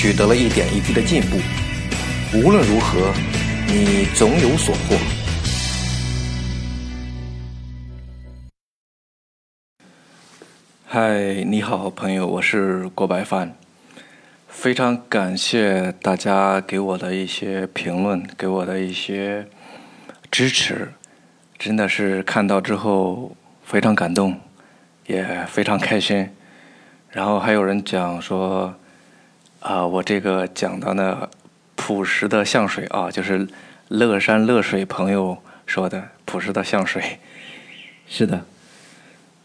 取得了一点一滴的进步，无论如何，你总有所获。嗨，你好，朋友，我是郭白帆。非常感谢大家给我的一些评论，给我的一些支持，真的是看到之后非常感动，也非常开心。然后还有人讲说。啊，我这个讲的呢，朴实的像水啊，就是乐山乐水朋友说的朴实的像水。是的，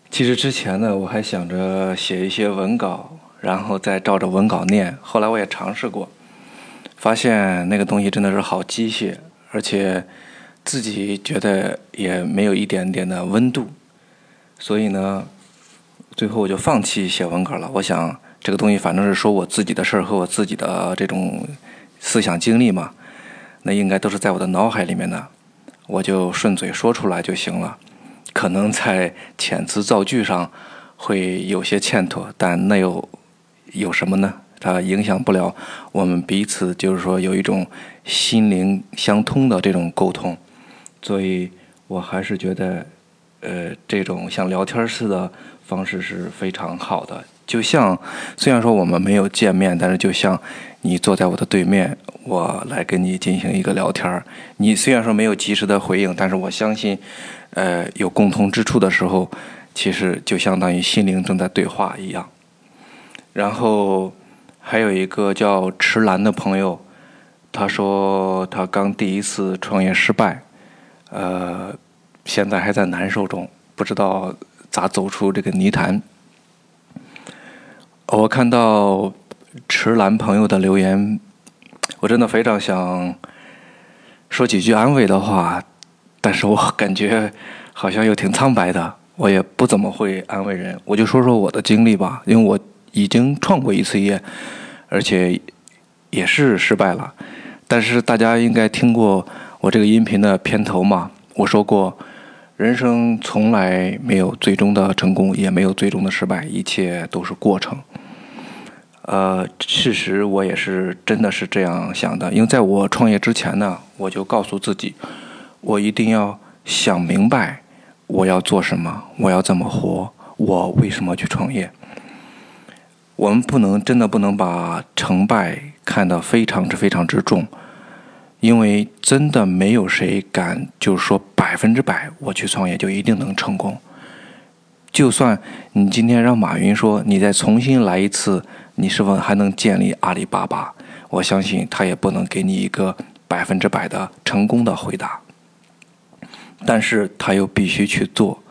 其实之前呢，我还想着写一些文稿，然后再照着文稿念。后来我也尝试过，发现那个东西真的是好机械，而且自己觉得也没有一点点的温度，所以呢，最后我就放弃写文稿了。我想。这个东西反正是说我自己的事儿和我自己的这种思想经历嘛，那应该都是在我的脑海里面的，我就顺嘴说出来就行了。可能在遣词造句上会有些欠妥，但那又有什么呢？它影响不了我们彼此，就是说有一种心灵相通的这种沟通。所以我还是觉得，呃，这种像聊天似的方式是非常好的。就像，虽然说我们没有见面，但是就像你坐在我的对面，我来跟你进行一个聊天儿。你虽然说没有及时的回应，但是我相信，呃，有共同之处的时候，其实就相当于心灵正在对话一样。然后还有一个叫池兰的朋友，他说他刚第一次创业失败，呃，现在还在难受中，不知道咋走出这个泥潭。我看到迟兰朋友的留言，我真的非常想说几句安慰的话，但是我感觉好像又挺苍白的。我也不怎么会安慰人，我就说说我的经历吧。因为我已经创过一次业，而且也是失败了。但是大家应该听过我这个音频的片头嘛？我说过。人生从来没有最终的成功，也没有最终的失败，一切都是过程。呃，事实我也是真的是这样想的，因为在我创业之前呢，我就告诉自己，我一定要想明白我要做什么，我要怎么活，我为什么去创业。我们不能真的不能把成败看得非常之非常之重。因为真的没有谁敢，就是说百分之百我去创业就一定能成功。就算你今天让马云说你再重新来一次，你是否还能建立阿里巴巴？我相信他也不能给你一个百分之百的成功的回答。但是他又必须去做。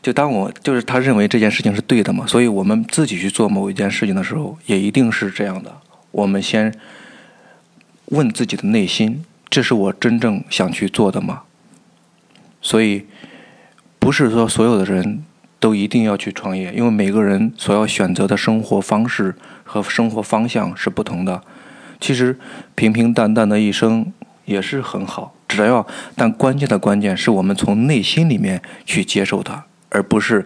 就当我就是他认为这件事情是对的嘛，所以我们自己去做某一件事情的时候，也一定是这样的。我们先。问自己的内心，这是我真正想去做的吗？所以，不是说所有的人都一定要去创业，因为每个人所要选择的生活方式和生活方向是不同的。其实，平平淡淡的一生也是很好，只要但关键的关键是我们从内心里面去接受它，而不是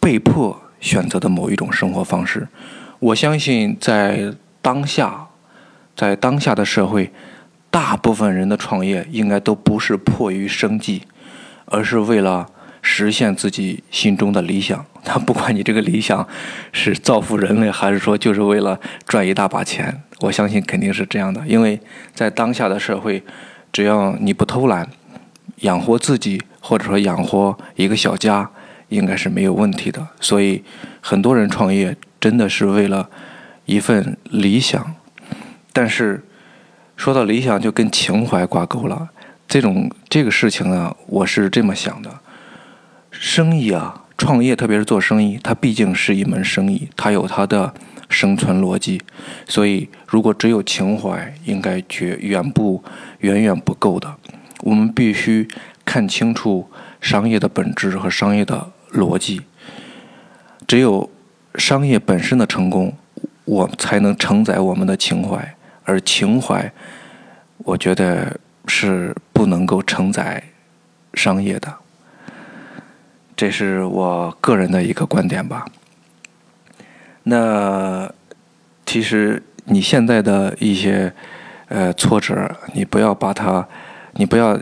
被迫选择的某一种生活方式。我相信在当下。在当下的社会，大部分人的创业应该都不是迫于生计，而是为了实现自己心中的理想。他不管你这个理想是造福人类，还是说就是为了赚一大把钱，我相信肯定是这样的。因为在当下的社会，只要你不偷懒，养活自己或者说养活一个小家，应该是没有问题的。所以，很多人创业真的是为了一份理想。但是，说到理想，就跟情怀挂钩了。这种这个事情呢，我是这么想的：生意啊，创业，特别是做生意，它毕竟是一门生意，它有它的生存逻辑。所以，如果只有情怀，应该绝远不远远不够的。我们必须看清楚商业的本质和商业的逻辑。只有商业本身的成功，我才能承载我们的情怀。而情怀，我觉得是不能够承载商业的。这是我个人的一个观点吧。那其实你现在的一些呃挫折，你不要把它，你不要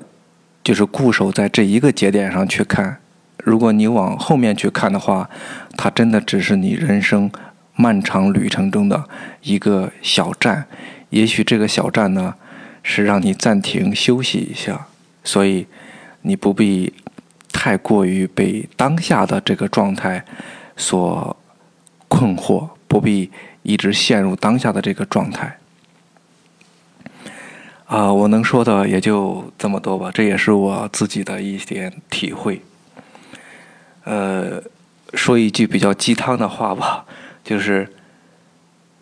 就是固守在这一个节点上去看。如果你往后面去看的话，它真的只是你人生漫长旅程中的一个小站。也许这个小站呢，是让你暂停休息一下，所以你不必太过于被当下的这个状态所困惑，不必一直陷入当下的这个状态。啊，我能说的也就这么多吧，这也是我自己的一点体会。呃，说一句比较鸡汤的话吧，就是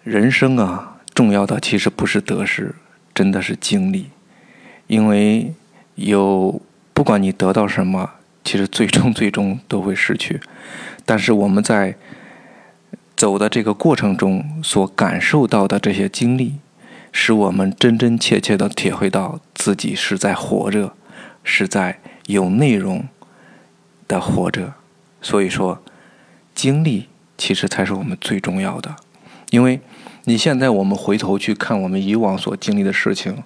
人生啊。重要的其实不是得失，真的是经历，因为有不管你得到什么，其实最终最终都会失去。但是我们在走的这个过程中所感受到的这些经历，使我们真真切切的体会到自己是在活着，是在有内容的活着。所以说，经历其实才是我们最重要的，因为。你现在我们回头去看我们以往所经历的事情，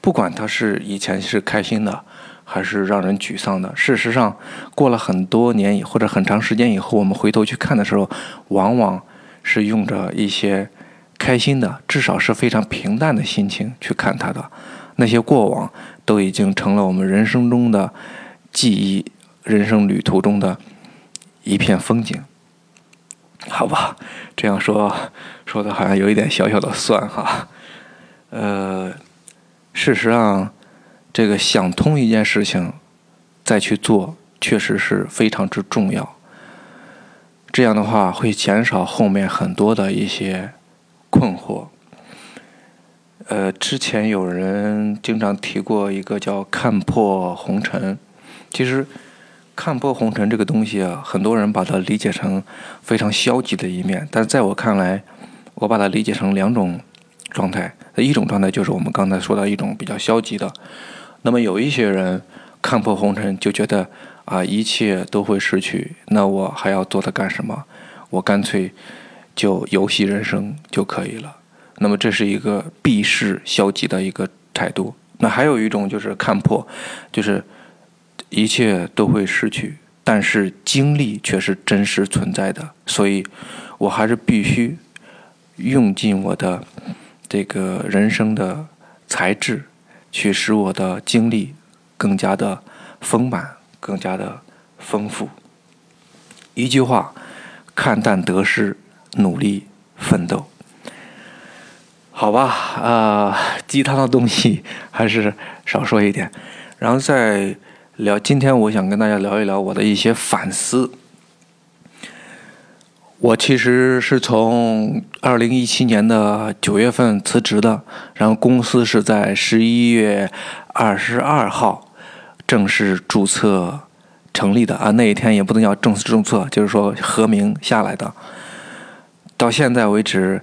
不管它是以前是开心的，还是让人沮丧的，事实上过了很多年或者很长时间以后，我们回头去看的时候，往往是用着一些开心的，至少是非常平淡的心情去看它的。那些过往都已经成了我们人生中的记忆，人生旅途中的一片风景。好吧，这样说说的好像有一点小小的酸哈。呃，事实上，这个想通一件事情再去做，确实是非常之重要。这样的话会减少后面很多的一些困惑。呃，之前有人经常提过一个叫“看破红尘”，其实。看破红尘这个东西啊，很多人把它理解成非常消极的一面，但在我看来，我把它理解成两种状态。一种状态就是我们刚才说的一种比较消极的。那么有一些人看破红尘，就觉得啊一切都会失去，那我还要做它干什么？我干脆就游戏人生就可以了。那么这是一个避世消极的一个态度。那还有一种就是看破，就是。一切都会失去，但是经历却是真实存在的，所以我还是必须用尽我的这个人生的才智，去使我的经历更加的丰满，更加的丰富。一句话，看淡得失，努力奋斗。好吧，啊，鸡汤的东西还是少说一点，然后再。聊，今天我想跟大家聊一聊我的一些反思。我其实是从二零一七年的九月份辞职的，然后公司是在十一月二十二号正式注册成立的啊，那一天也不能叫正式注册，就是说合名下来的。到现在为止，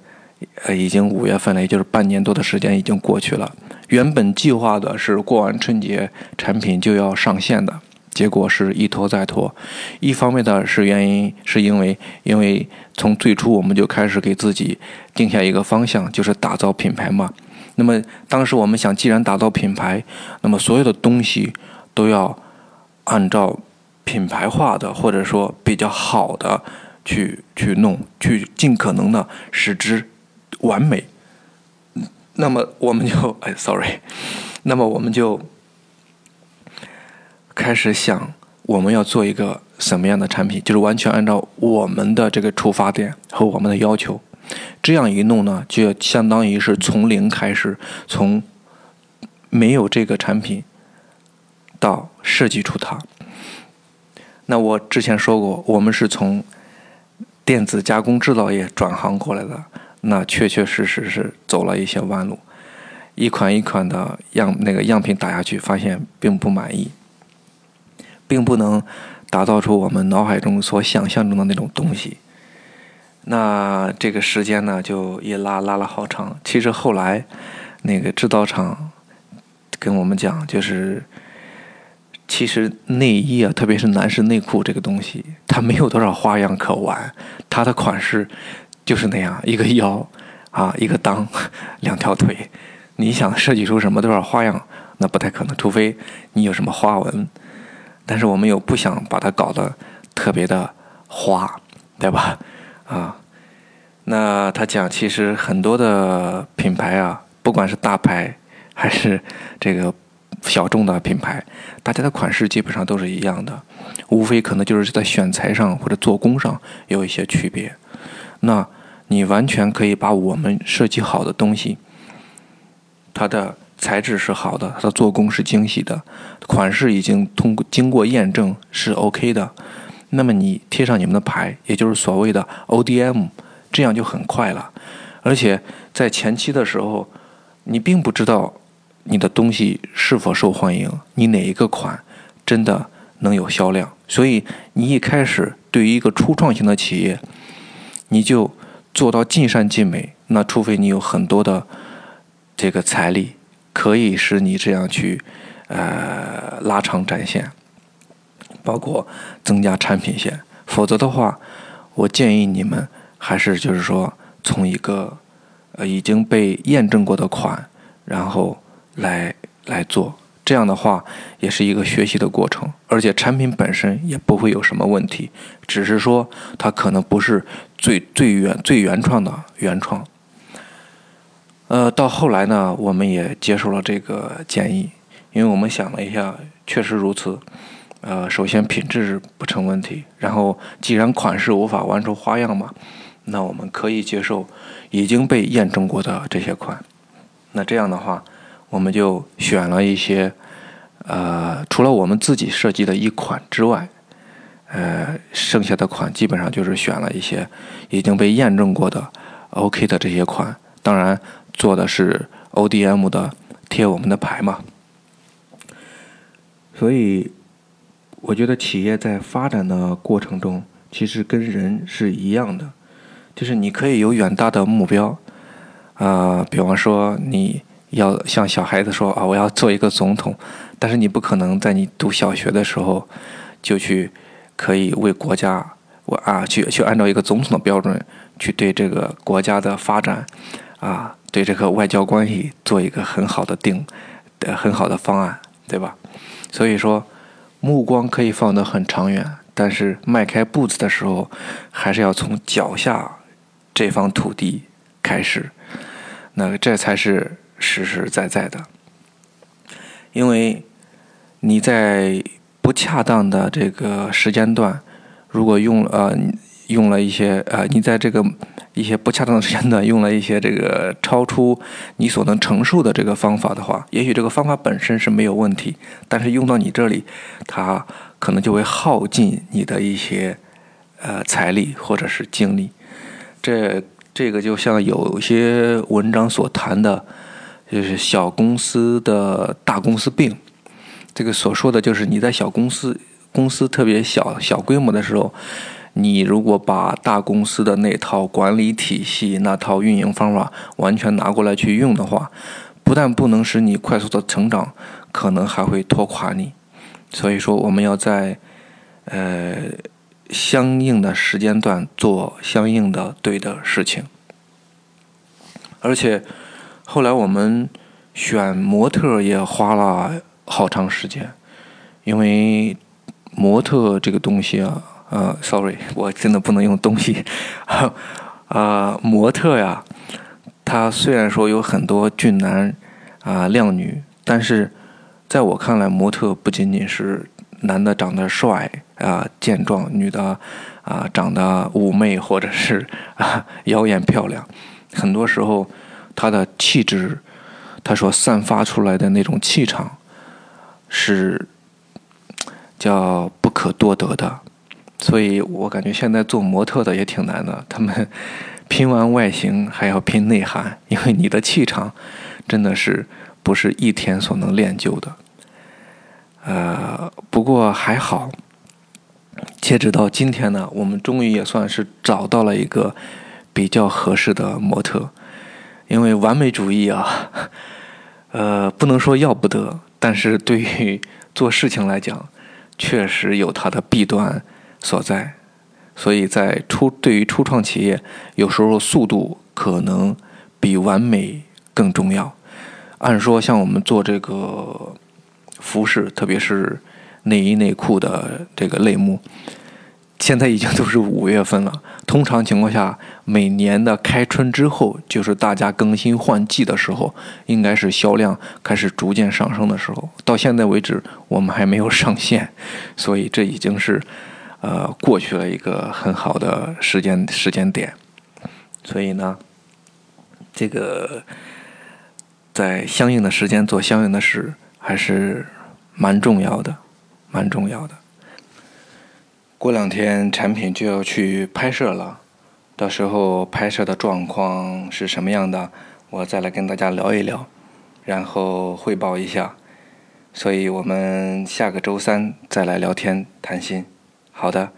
呃，已经五月份了，也就是半年多的时间已经过去了。原本计划的是过完春节产品就要上线的，结果是一拖再拖。一方面的是原因，是因为因为从最初我们就开始给自己定下一个方向，就是打造品牌嘛。那么当时我们想，既然打造品牌，那么所有的东西都要按照品牌化的或者说比较好的去去弄，去尽可能的使之完美。那么我们就哎，sorry，那么我们就开始想，我们要做一个什么样的产品，就是完全按照我们的这个出发点和我们的要求。这样一弄呢，就相当于是从零开始，从没有这个产品到设计出它。那我之前说过，我们是从电子加工制造业转行过来的。那确确实实是走了一些弯路。一款一款的样那个样品打下去，发现并不满意，并不能打造出我们脑海中所想象中的那种东西。那这个时间呢，就一拉拉了好长。其实后来，那个制造厂跟我们讲，就是其实内衣啊，特别是男士内裤这个东西，它没有多少花样可玩，它的款式就是那样，一个腰啊，一个裆，两条腿。你想设计出什么多少花样，那不太可能，除非你有什么花纹。但是我们又不想把它搞得特别的花，对吧？啊，那他讲，其实很多的品牌啊，不管是大牌还是这个小众的品牌，大家的款式基本上都是一样的，无非可能就是在选材上或者做工上有一些区别。那你完全可以把我们设计好的东西。它的材质是好的，它的做工是精细的，款式已经通过经过验证是 OK 的。那么你贴上你们的牌，也就是所谓的 ODM，这样就很快了。而且在前期的时候，你并不知道你的东西是否受欢迎，你哪一个款真的能有销量。所以你一开始对于一个初创型的企业，你就做到尽善尽美。那除非你有很多的。这个财力可以使你这样去，呃，拉长战线，包括增加产品线。否则的话，我建议你们还是就是说，从一个呃已经被验证过的款，然后来来做。这样的话，也是一个学习的过程，而且产品本身也不会有什么问题，只是说它可能不是最最原最原创的原创。呃，到后来呢，我们也接受了这个建议，因为我们想了一下，确实如此。呃，首先品质不成问题，然后既然款式无法玩出花样嘛，那我们可以接受已经被验证过的这些款。那这样的话，我们就选了一些，呃，除了我们自己设计的一款之外，呃，剩下的款基本上就是选了一些已经被验证过的 OK 的这些款，当然。做的是 ODM 的贴我们的牌嘛，所以我觉得企业在发展的过程中，其实跟人是一样的，就是你可以有远大的目标，啊，比方说你要像小孩子说啊，我要做一个总统，但是你不可能在你读小学的时候就去可以为国家我啊去去按照一个总统的标准去对这个国家的发展啊。对这个外交关系做一个很好的定，的很好的方案，对吧？所以说，目光可以放得很长远，但是迈开步子的时候，还是要从脚下这方土地开始，那这才是实实在在的。因为你在不恰当的这个时间段，如果用呃用了一些呃，你在这个。一些不恰当的时间段，用了一些这个超出你所能承受的这个方法的话，也许这个方法本身是没有问题，但是用到你这里，它可能就会耗尽你的一些呃财力或者是精力。这这个就像有些文章所谈的，就是小公司的大公司病。这个所说的就是你在小公司公司特别小小规模的时候。你如果把大公司的那套管理体系、那套运营方法完全拿过来去用的话，不但不能使你快速的成长，可能还会拖垮你。所以说，我们要在呃相应的时间段做相应的对的事情。而且后来我们选模特也花了好长时间，因为模特这个东西啊。呃，sorry，我真的不能用东西。啊，模特呀，他虽然说有很多俊男啊靓女，但是在我看来，模特不仅仅是男的长得帅啊健壮，女的啊长得妩媚或者是啊妖艳漂亮。很多时候，他的气质，他所散发出来的那种气场，是叫不可多得的。所以我感觉现在做模特的也挺难的，他们拼完外形还要拼内涵，因为你的气场真的是不是一天所能练就的。呃，不过还好，截止到今天呢，我们终于也算是找到了一个比较合适的模特。因为完美主义啊，呃，不能说要不得，但是对于做事情来讲，确实有它的弊端所在。所以在初对于初创企业，有时候速度可能比完美更重要。按说像我们做这个服饰，特别是内衣内裤的这个类目。现在已经都是五月份了。通常情况下，每年的开春之后，就是大家更新换季的时候，应该是销量开始逐渐上升的时候。到现在为止，我们还没有上线，所以这已经是呃过去了一个很好的时间时间点。所以呢，这个在相应的时间做相应的事，还是蛮重要的，蛮重要的。过两天产品就要去拍摄了，到时候拍摄的状况是什么样的，我再来跟大家聊一聊，然后汇报一下。所以我们下个周三再来聊天谈心。好的，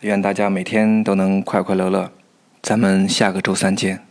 愿大家每天都能快快乐乐。咱们下个周三见。